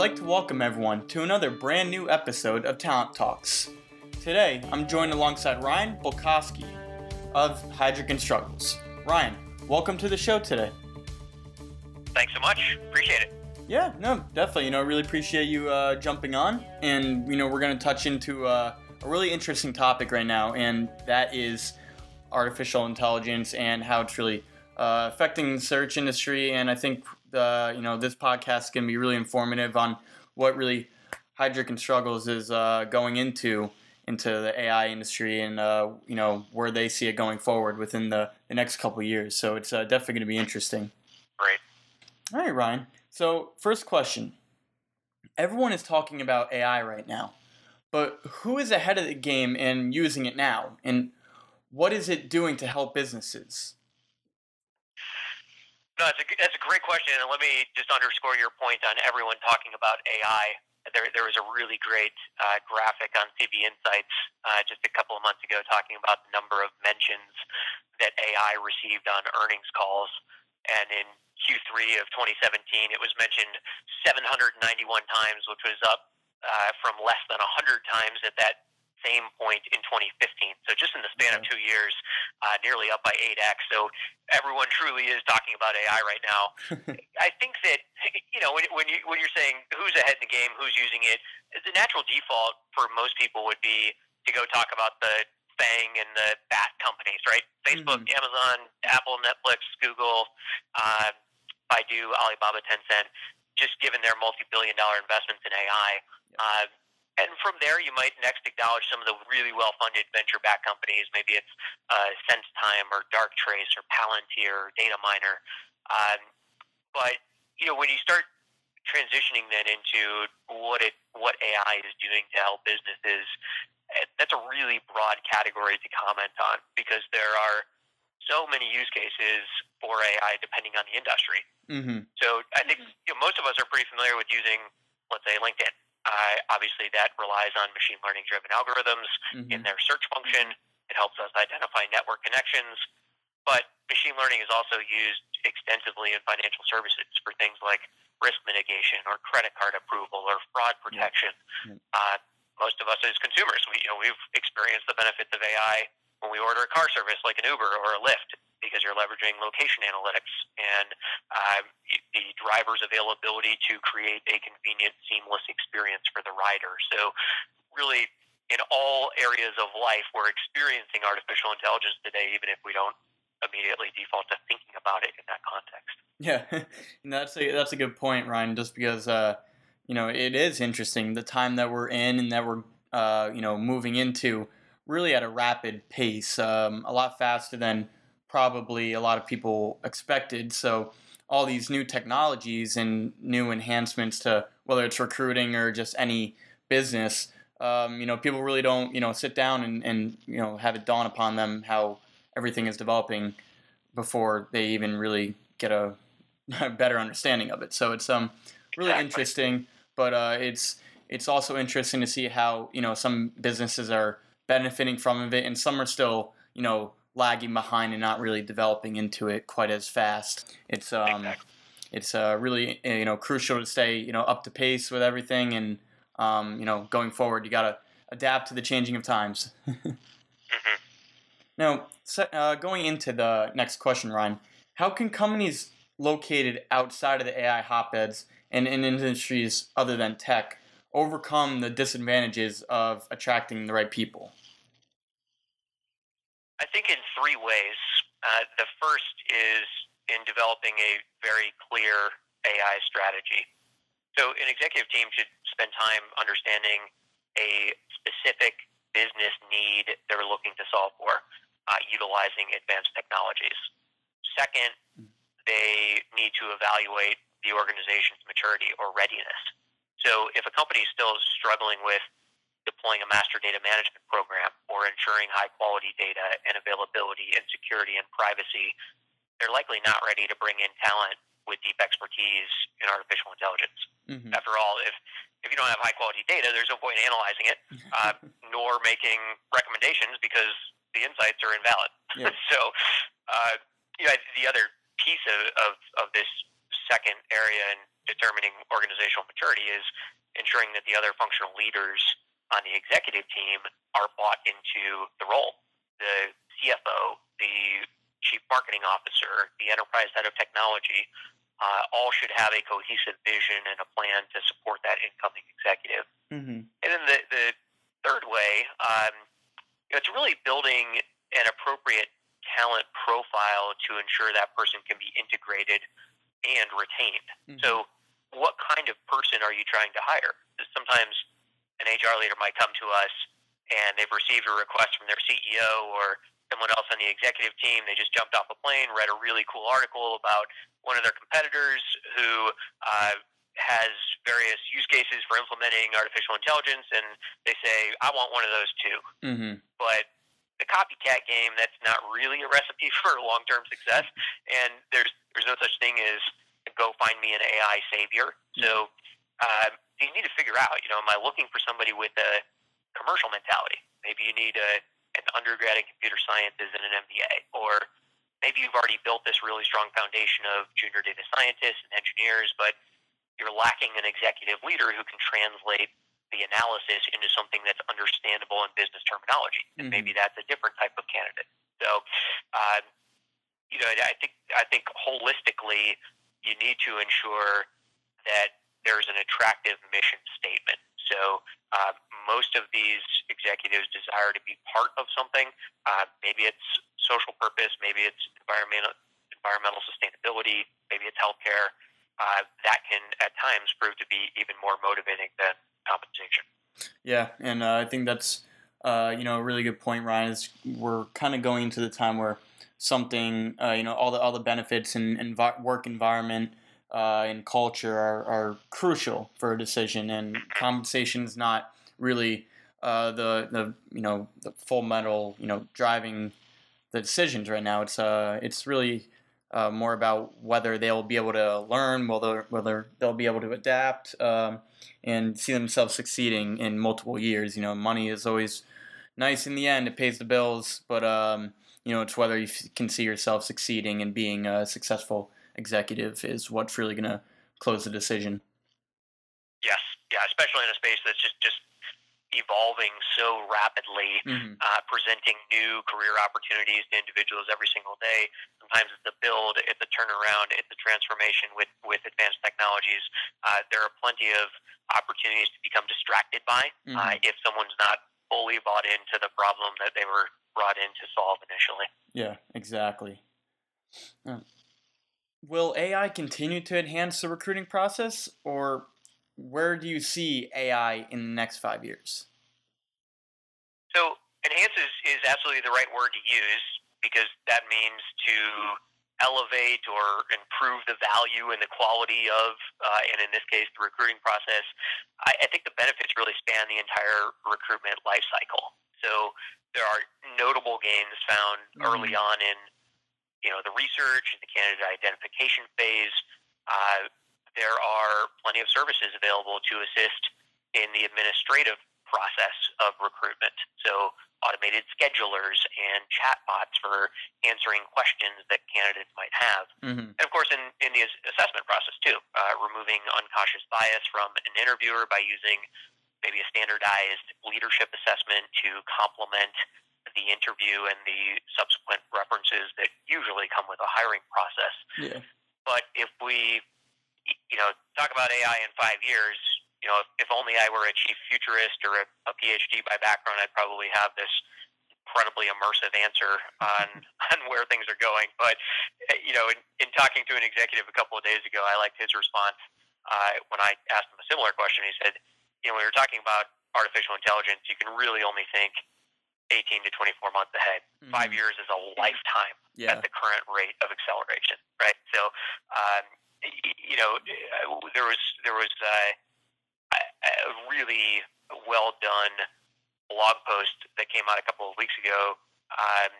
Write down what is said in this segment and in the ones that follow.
like to welcome everyone to another brand new episode of Talent Talks. Today, I'm joined alongside Ryan Bulkoski of Heidrick and Struggles. Ryan, welcome to the show today. Thanks so much. Appreciate it. Yeah, no, definitely. You know, I really appreciate you uh, jumping on. And, you know, we're going to touch into uh, a really interesting topic right now, and that is artificial intelligence and how it's really uh, affecting the search industry. And I think the you know this podcast is going to be really informative on what really Heidrick and Struggles is uh, going into into the AI industry and uh, you know where they see it going forward within the, the next couple years. So it's uh, definitely going to be interesting. Great. All right, Ryan. So first question: Everyone is talking about AI right now, but who is ahead of the game and using it now, and what is it doing to help businesses? No, that's a, that's a great question, and let me just underscore your point on everyone talking about AI. There, there was a really great uh, graphic on CB Insights uh, just a couple of months ago talking about the number of mentions that AI received on earnings calls. And in Q3 of 2017, it was mentioned 791 times, which was up uh, from less than 100 times at that same point in 2015. So just in the span of two years, uh, nearly up by 8x. So everyone truly is talking about AI right now. I think that you know when, when you when you're saying who's ahead in the game, who's using it, the natural default for most people would be to go talk about the FANG and the BAT companies, right? Facebook, mm-hmm. Amazon, Apple, Netflix, Google, uh, Baidu, Alibaba, Tencent. Just given their multi-billion-dollar investments in AI. Uh, and from there, you might next acknowledge some of the really well-funded venture-backed companies. Maybe it's uh, SenseTime or Darktrace or Palantir or Dataminr. Um, but you know, when you start transitioning then into what it what AI is doing to help businesses, eh, that's a really broad category to comment on because there are so many use cases for AI depending on the industry. Mm-hmm. So I think you know, most of us are pretty familiar with using, let's say, LinkedIn uh, obviously, that relies on machine learning driven algorithms mm-hmm. in their search function. It helps us identify network connections. But machine learning is also used extensively in financial services for things like risk mitigation or credit card approval or fraud protection. Yeah. Uh, most of us as consumers, we, you know, we've experienced the benefits of AI when we order a car service like an Uber or a Lyft because you're leveraging location analytics and uh, the driver's availability to create a convenient, seamless experience for the rider. So, really, in all areas of life, we're experiencing artificial intelligence today, even if we don't immediately default to thinking about it in that context. Yeah, that's a that's a good point, Ryan. Just because uh, you know it is interesting the time that we're in and that we're uh, you know moving into really at a rapid pace, um, a lot faster than probably a lot of people expected. So all these new technologies and new enhancements to whether it's recruiting or just any business, um, you know, people really don't, you know, sit down and, and, you know, have it dawn upon them how everything is developing before they even really get a, a better understanding of it. So it's um really exactly. interesting, but uh, it's it's also interesting to see how you know some businesses are benefiting from it and some are still you know lagging behind and not really developing into it quite as fast. It's um, exactly. it's uh, really you know crucial to stay you know up to pace with everything, and um, you know going forward you got to adapt to the changing of times. mm-hmm. Now, so, uh, going into the next question, Ryan, how can companies located outside of the AI hotbeds and in industries other than tech overcome the disadvantages of attracting the right people? I think in three ways. Uh, the first is in developing a very clear AI strategy. So, an executive team should spend time understanding a specific business need they're looking to solve for, uh, utilizing advanced technologies. Second, they need to evaluate the organization's maturity or readiness. So, if a company is still struggling with deploying a master data management program or ensuring high quality data and availability and security and privacy, they're likely not ready to bring in talent with deep expertise in artificial intelligence. Mm-hmm. After all, if if you don't have high quality data, there's no point in analyzing it, uh, nor making recommendations because the insights are invalid. Yeah. so, uh, you know, the other piece of, of, of this second area in determining organizational maturity is ensuring that the other functional leaders on the executive team are bought into the role. The CFO, the chief marketing officer, the enterprise head of technology, uh, all should have a cohesive vision and a plan to support that incoming executive. Mm-hmm. And then the, the third way, um, it's really building an appropriate talent profile to ensure that person can be integrated and retained. Mm-hmm. So, what kind of person are you trying to hire? Sometimes an HR leader might come to us and they've received a request from their CEO or someone else on the executive team. They just jumped off a plane, read a really cool article about one of their competitors who uh, has various use cases for implementing artificial intelligence, and they say, "I want one of those too." Mm-hmm. But the copycat game, that's not really a recipe for long-term success, and there's there's no such thing as go find me an AI savior. So uh, you need to figure out, you know, am I looking for somebody with a commercial mentality? Maybe you need a an undergrad in computer sciences and an MBA, or maybe you've already built this really strong foundation of junior data scientists and engineers, but you're lacking an executive leader who can translate the analysis into something that's understandable in business terminology, and Mhm. maybe that's a different type of candidate. So, uh, you know, I think I think holistically, you need to ensure that there's an attractive mission statement. So, uh, most of these executives desire to be part of something. Uh, maybe it's social purpose, maybe it's environmental environmental sustainability, maybe it's healthcare. Uh, that can at times prove to be even more motivating than compensation. Yeah, and uh, I think that's uh, you know a really good point, Ryan. Is we're kind of going into the time where something uh, you know all the all the benefits and, and work environment uh, and culture are, are crucial for a decision, and compensation is not really uh, the the you know the full metal you know driving the decisions right now. It's uh it's really uh, more about whether they'll be able to learn, whether whether they'll be able to adapt. Um, and see themselves succeeding in multiple years. You know, money is always nice in the end; it pays the bills. But um, you know, it's whether you can see yourself succeeding and being a successful executive is what's really going to close the decision. Yes, yeah, especially in a space that's just just evolving so rapidly. Mm-hmm. uh, presenting new career opportunities to individuals every single day. Sometimes it's a build, it's a turnaround, it's a transformation with, with advanced technologies. Uh, there are plenty of opportunities to become distracted by uh, if someone's not fully bought into the problem that they were brought in to solve initially. Yeah, exactly. Uh, will AI continue to enhance the recruiting process, or where do you see AI in the next five years? So enhance is, is absolutely the right word to use because that means to elevate or improve the value and the quality of, uh, and in this case, the recruiting process. I, I think the benefits really span the entire recruitment lifecycle. So there are notable gains found early on in, you know, the research and the candidate identification phase. Uh, there are plenty of services available to assist in the administrative process of recruitment. So, automated schedulers and chatbots for answering questions that candidates might have. Mm-hmm. And of course, in, in the assessment process, too, uh, removing unconscious bias from an interviewer by using maybe a standardized leadership assessment to complement the interview and the subsequent references that usually come with a hiring process. Yeah. But if we, you know, talk about AI in five years, you know, if, if only I were a chief futurist or a, a PhD by background, I'd probably have this incredibly immersive answer on on where things are going. But you know, in, in talking to an executive a couple of days ago, I liked his response uh, when I asked him a similar question. He said, "You know, when you're talking about artificial intelligence, you can really only think 18 to 24 months ahead. Mm-hmm. Five years is a lifetime Yeah. at the current rate of acceleration, right? So, um, you know, uh, there was there was uh, a a really well done blog post that came out a couple of weeks ago um,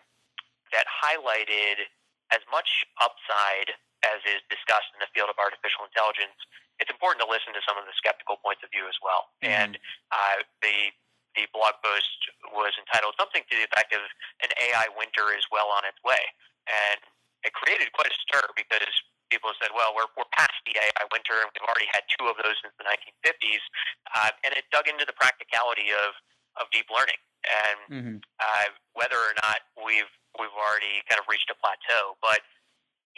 that highlighted as much upside as is discussed in the field of artificial intelligence. It's important to listen to some of the skeptical points of view as well, Mhm. and uh, the the blog post was entitled something to the effect of "An AI winter is well on its way," and it created quite a stir because people have said, well, we're, we're past the AI winter, and we've already had two of those since the 1950s. Uh, and it dug into the practicality of, of deep learning and mm-hmm. uh, whether or not we've we've already kind of reached a plateau. But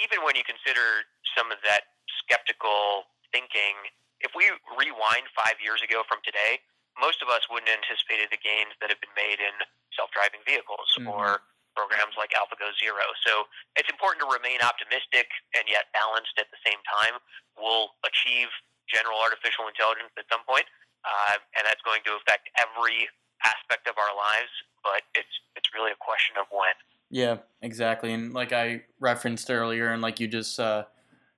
even when you consider some of that skeptical thinking, if we rewind five years ago from today, most of us wouldn't have anticipated the gains that have been made in self-driving vehicles mm-hmm. or programs like AlphaGo Zero. So it's important to remain optimistic and yet balanced at the same time. We'll achieve general artificial intelligence at some point, uh, and that's going to affect every aspect of our lives. But it's it's really a question of when. Yeah, exactly. And like I referenced earlier, and like you just uh,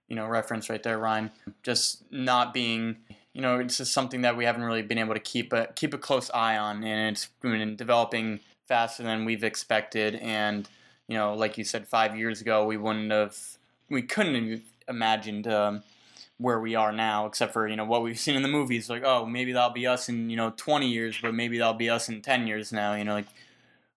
you know referenced right there, Ryan, just not being you know it's just something that we haven't really been able to keep a keep a close eye on, and it's been developing faster than we've expected. And you know, like you said, five years ago, we wouldn't have, we couldn't have imagined um, where we are now, except for you know what we've seen in the movies. Like, oh, maybe that'll be us in you know 20 years, but maybe that'll be us in 10 years now. You know, like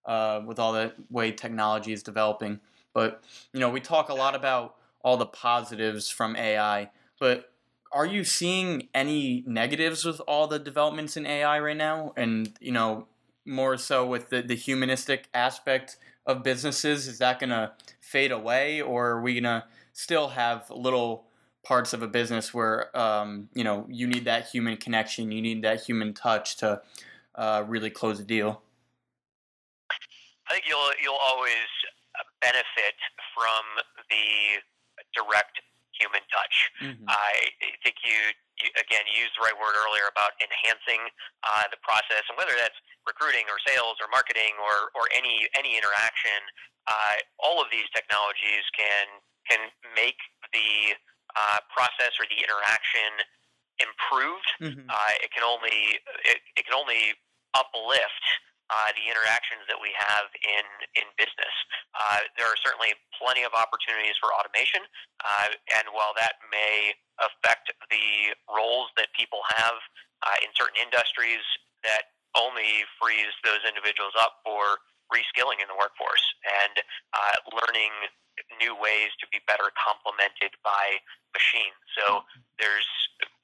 uh, with all the way technology is developing. But you know, we talk a lot about all the positives from AI, but are you seeing any negatives with all the developments in AI right now? And you know, more so with the, the humanistic aspect of businesses? Is that going to fade away, or are we going to still have little parts of a business where um, you know you need that human connection, you need that human touch to uh, really close a deal? I think you'll you'll always benefit from the direct human touch. Mm-hmm. I think you, you, again you used the right word earlier about enhancing uh, the process, and whether that's recruiting or sales or marketing or, or any any interaction, uh, all of these technologies can can make the uh, process or the interaction improved. Mm-hmm. Uh, it can only it, it can only uplift uh, the interactions that we have in in business. Uh, there are certainly plenty of opportunities for automation, uh, and while that may affect the roles that people have uh, in certain industries, that only frees those individuals up for reskilling in the workforce and uh, learning new ways to be better complemented by machines. So there's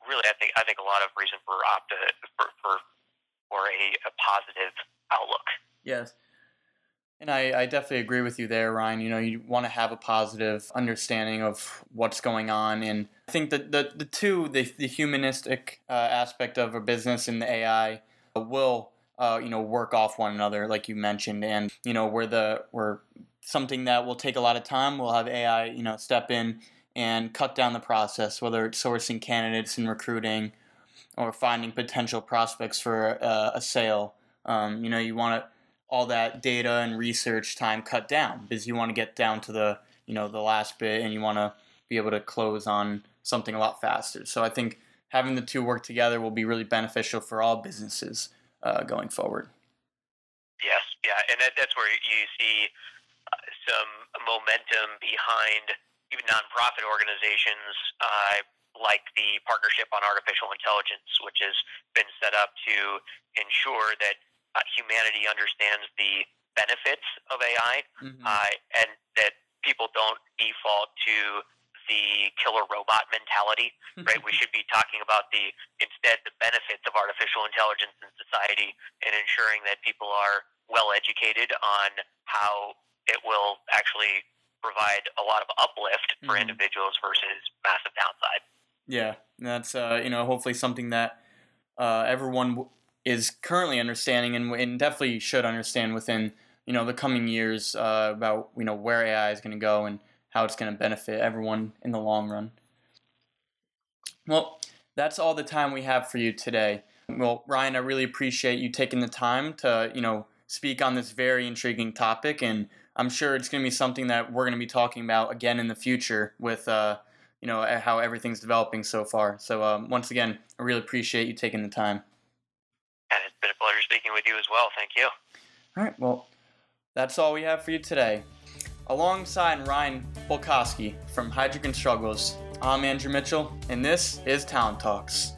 really, I think, I think a lot of reason for opti- for, for for a, a positive outlook. Yes. And I, I definitely agree with you there, Ryan. You know, you want to have a positive understanding of what's going on. And I think that the, the two, the, the humanistic uh, aspect of a business and the AI will, uh, you know, work off one another, like you mentioned. And, you know, we're, the, we're something that will take a lot of time, we'll have AI, you know, step in and cut down the process, whether it's sourcing candidates and recruiting or finding potential prospects for uh, a sale um, you know, you want all that data and research time cut down because you want to get down to the you know the last bit and you want to be able to close on something a lot faster. So I think having the two work together will be really beneficial for all businesses uh, going forward. Yes, yeah, and that, that's where you see uh, some momentum behind even nonprofit organizations uh, like the Partnership on Artificial Intelligence, which has been set up to ensure that uh, humanity understands the benefits of AI, mm-hmm. uh, and that people don't default to the killer robot mentality, right? we should be talking about the instead the benefits of artificial intelligence in society and ensuring that people are well educated on how it will actually provide a lot of uplift for mm-hmm. individuals versus massive downside. Yeah, that's uh, you know hopefully something that uh, everyone is currently understanding and, and definitely should understand within you know the coming years uh, about you know where AI is going to go and how it's going to benefit everyone in the long run. Well, that's all the time we have for you today. Well, Ryan, I really appreciate you taking the time to you know speak on this very intriguing topic, and I'm sure it's going to be something that we're going to be talking about again in the future with uh, you know how everything's developing so far. So um, once again, I really appreciate you taking the time And it's been a pleasure speaking with you as well. Thank you. All right. Well, that's all we have for you today. Alongside Ryan Bulkoski from and Struggles, I'm Andrew Mitchell, and this is Talent Talks.